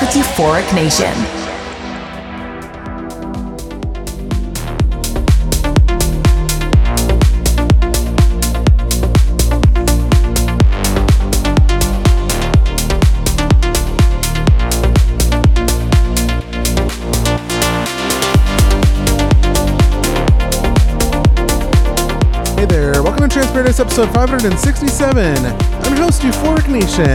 With Euphoric Nation. Hey there, welcome to Trance Paradise episode 567. I'm your host, Euphoric Nation,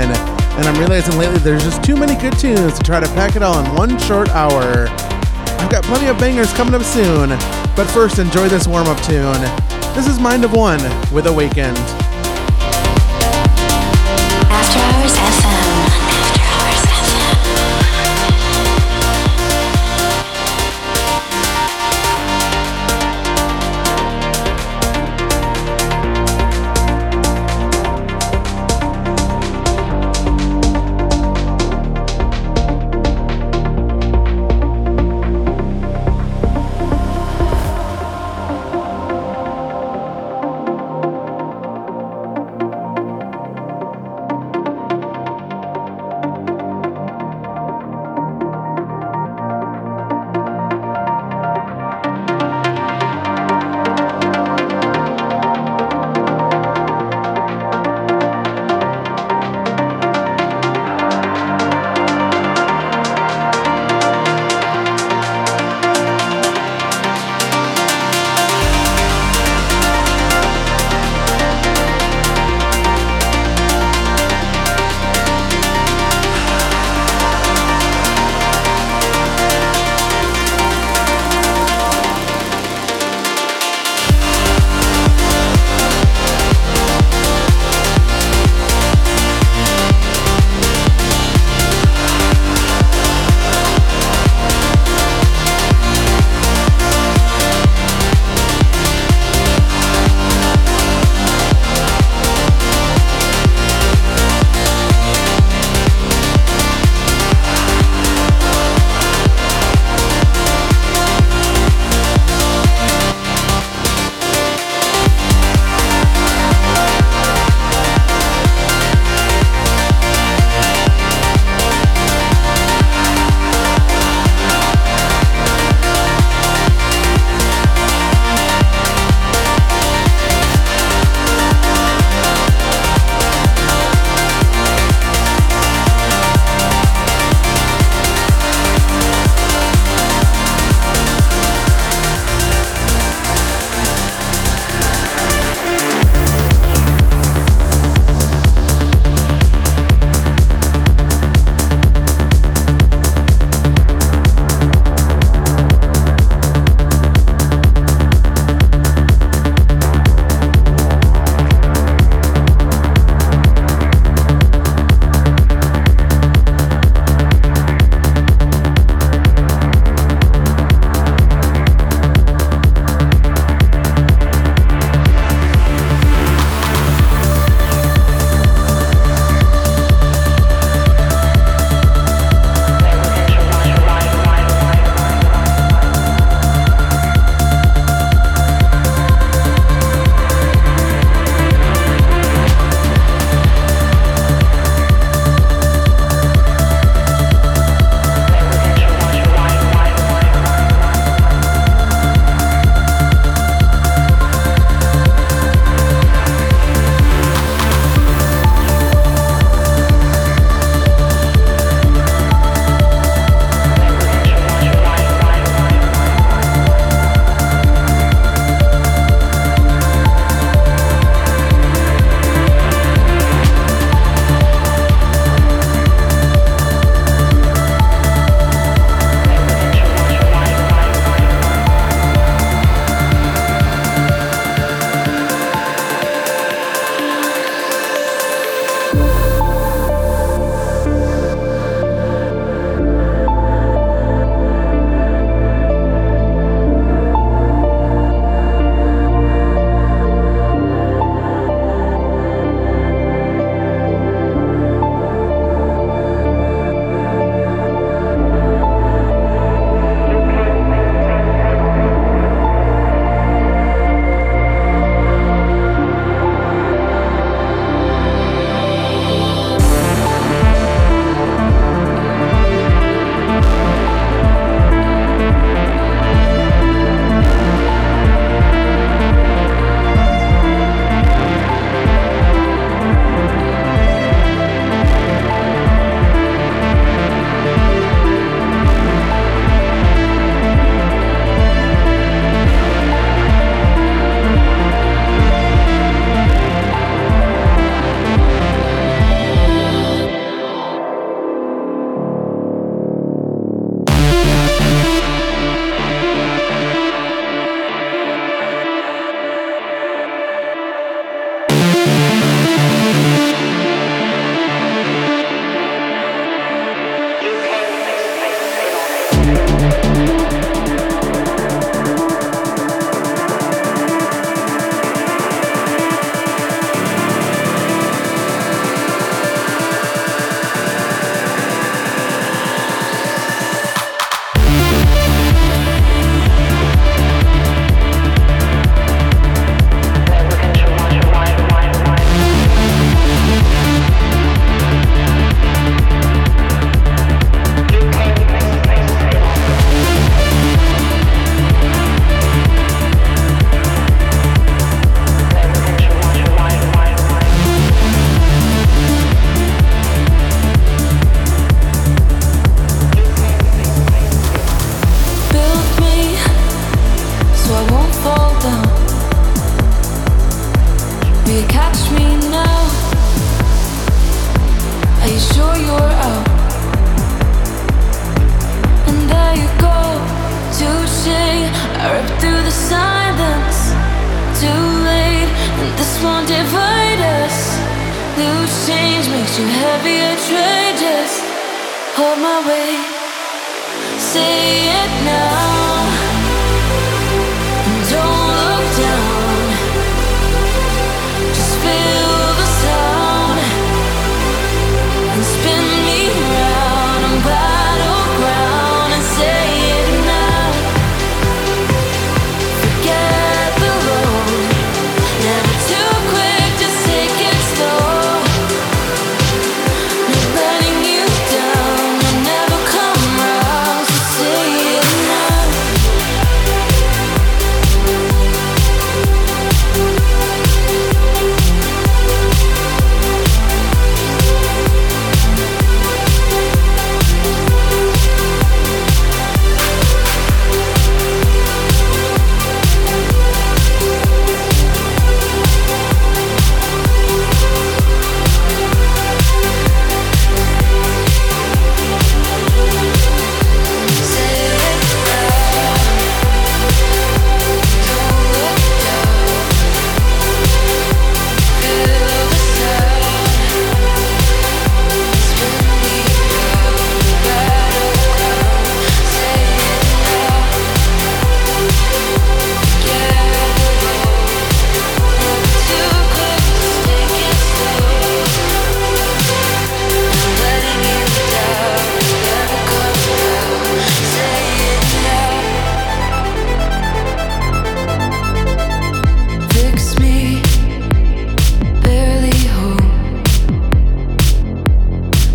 and I'm realizing lately there's just too many good tunes to try to pack it all in one short hour. I've got plenty of bangers coming up soon, but first enjoy this warm up tune. This is Mind of One with Awakened. won't divide us. Loose change makes you heavier. Try just hold my weight. Say it now.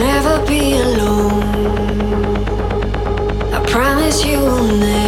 never be alone. I promise you will never.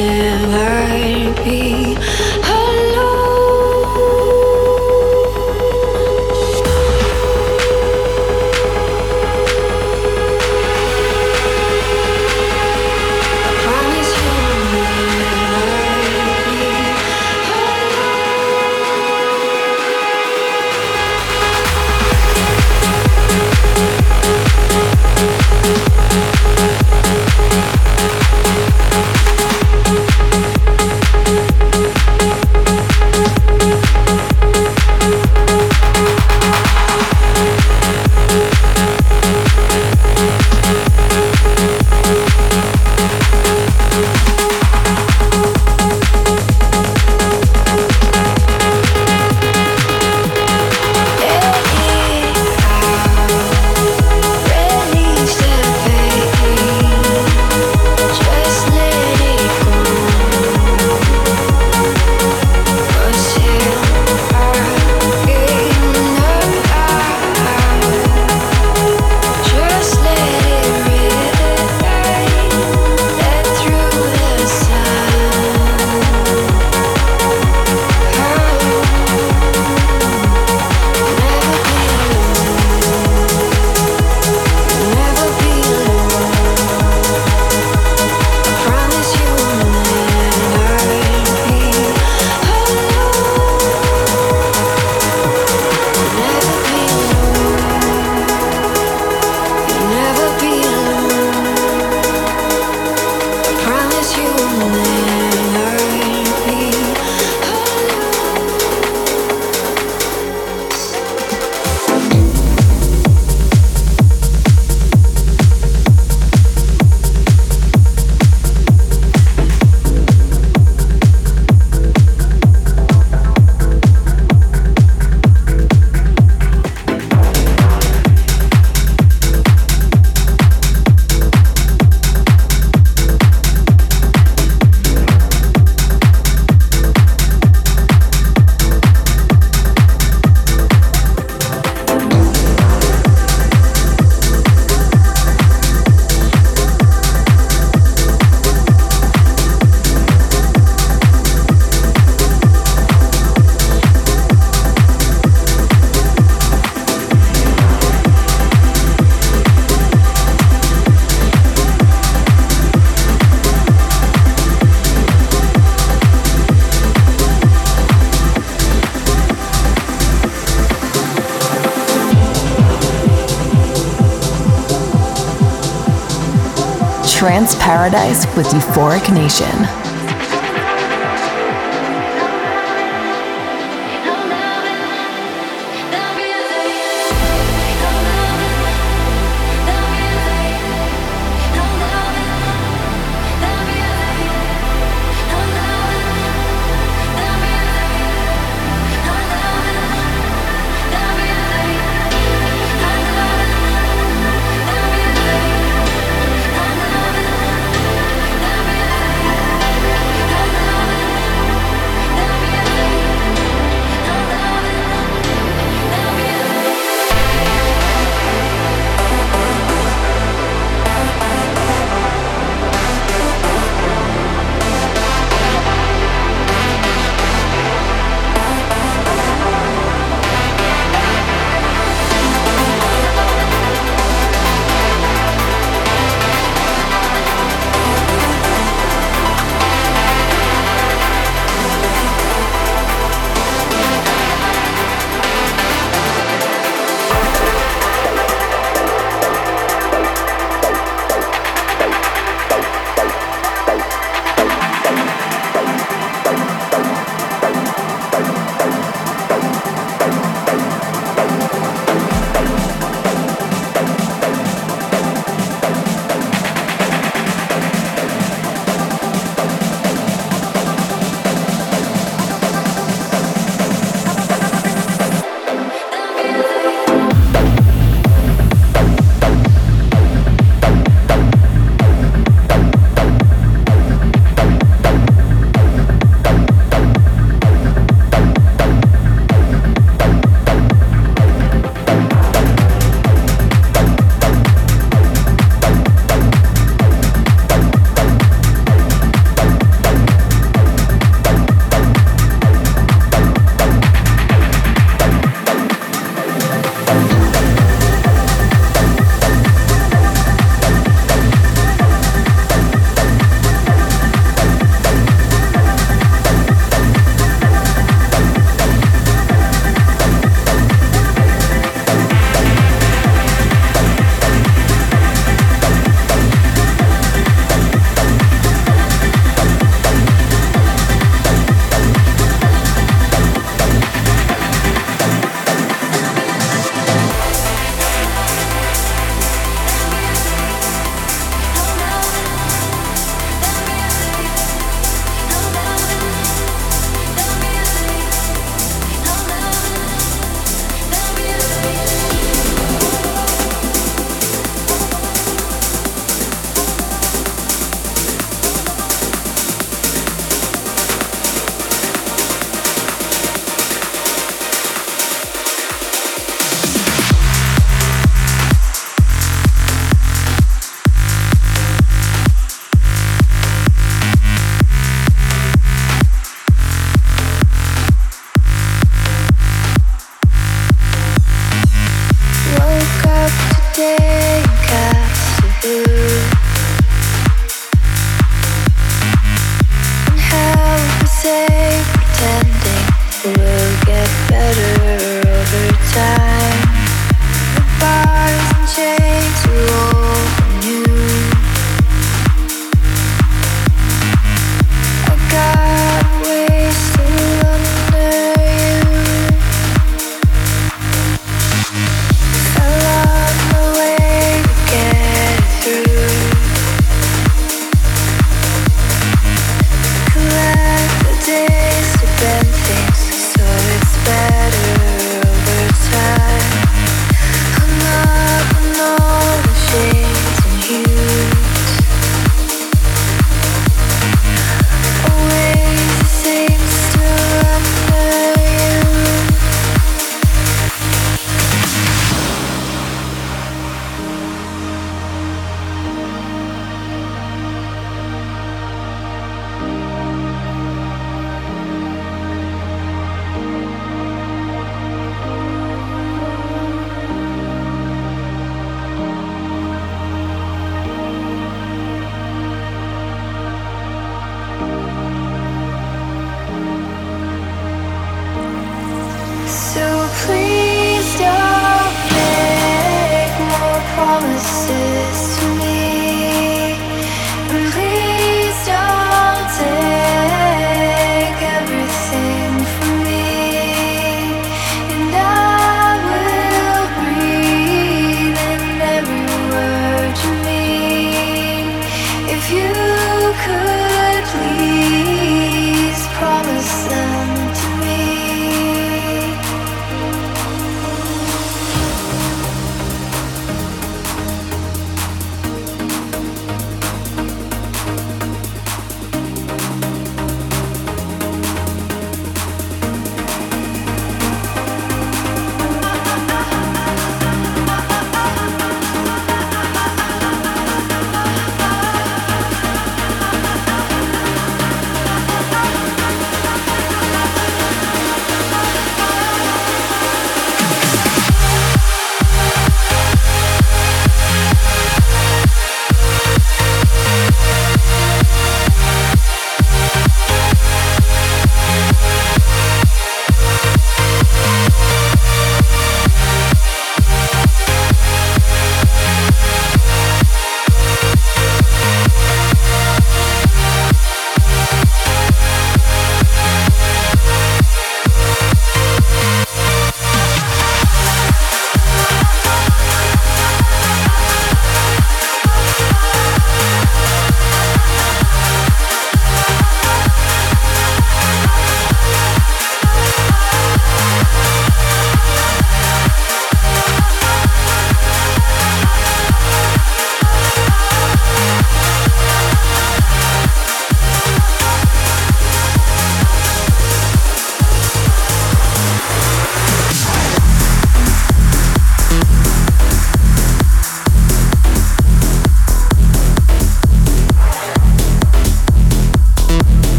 paradise with Euphoric Nation.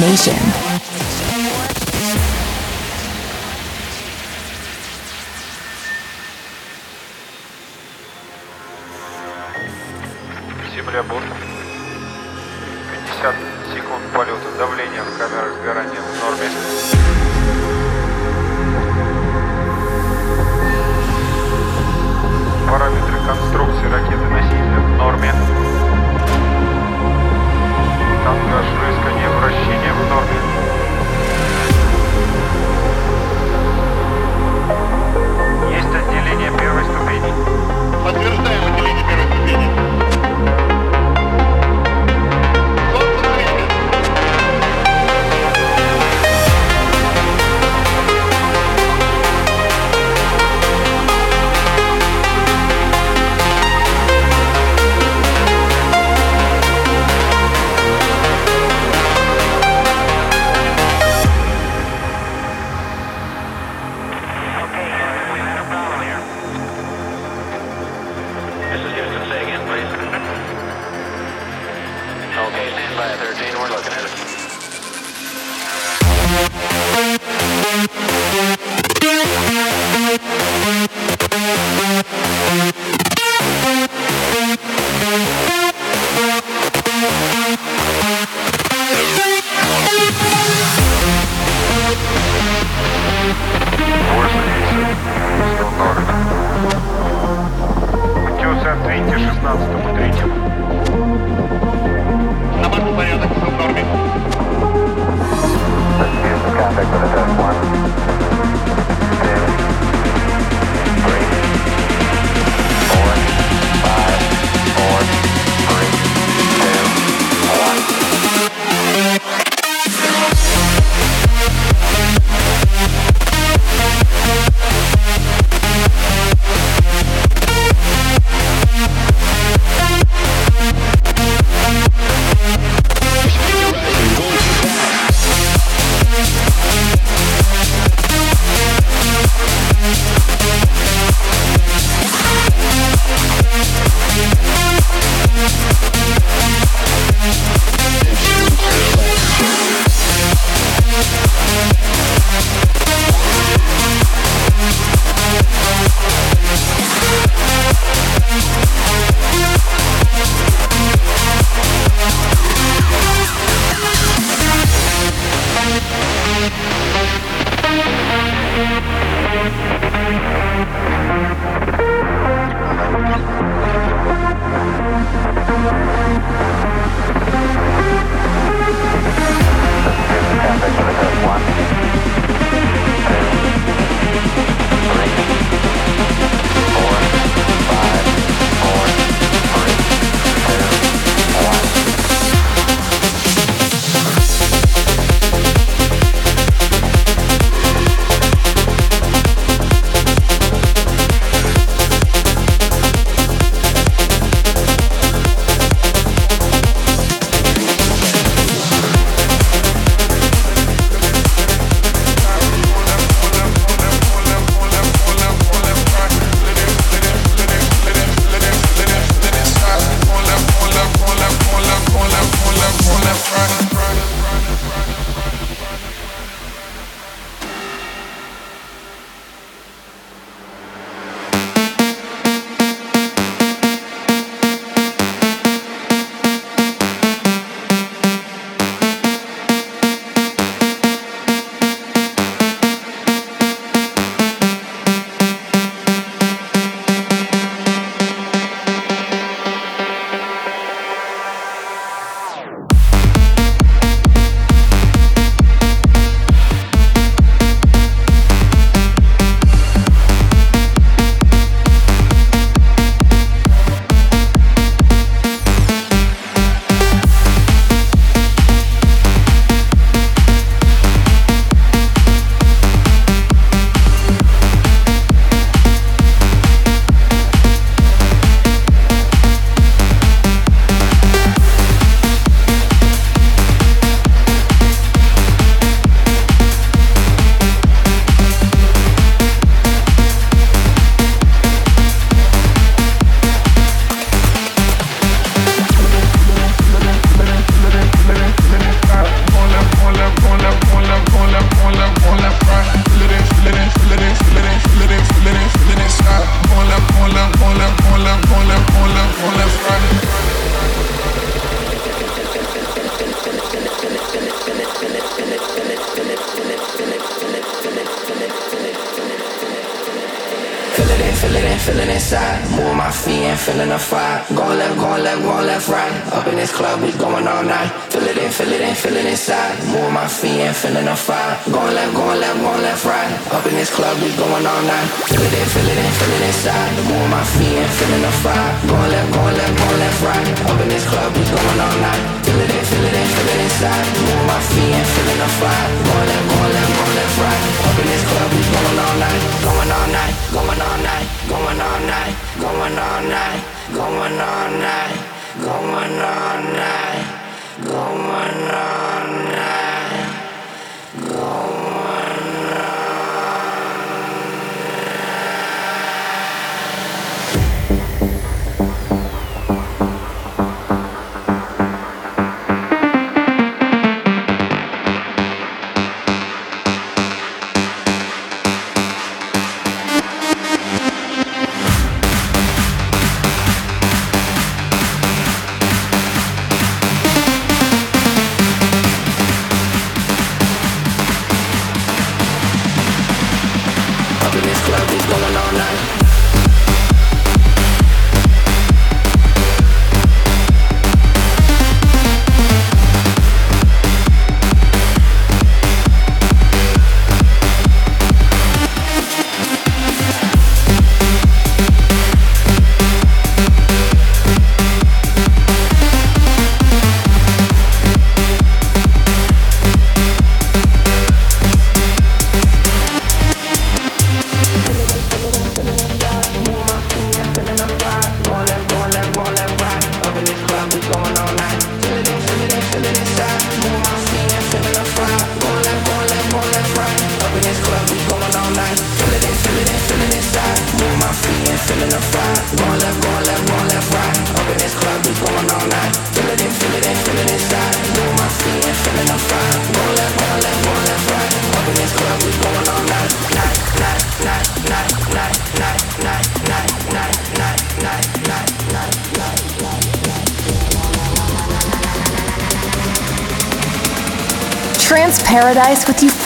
Nation.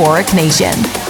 Euphoric Nation.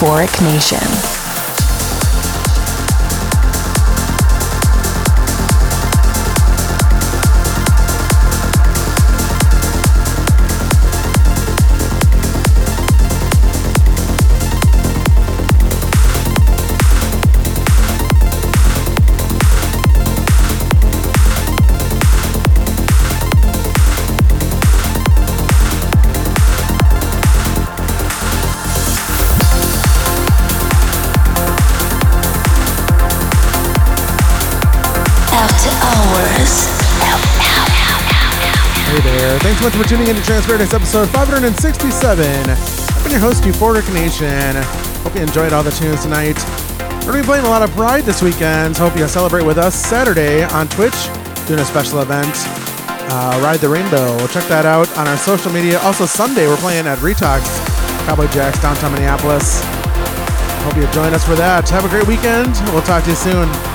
Euphoric Nation. Much for tuning in to Trance Paradise episode 567. I've been your host, Euphoric Nation. Hope you enjoyed all the tunes tonight. We're going to be playing a lot of Pride this weekend. Hope you celebrate with us Saturday on Twitch, doing a special event, uh, Ride the Rainbow. Check that out on our social media. Also, Sunday, we're playing at Retox, Cowboy Jacks, downtown Minneapolis. Hope you join us for that. Have a great weekend. We'll talk to you soon.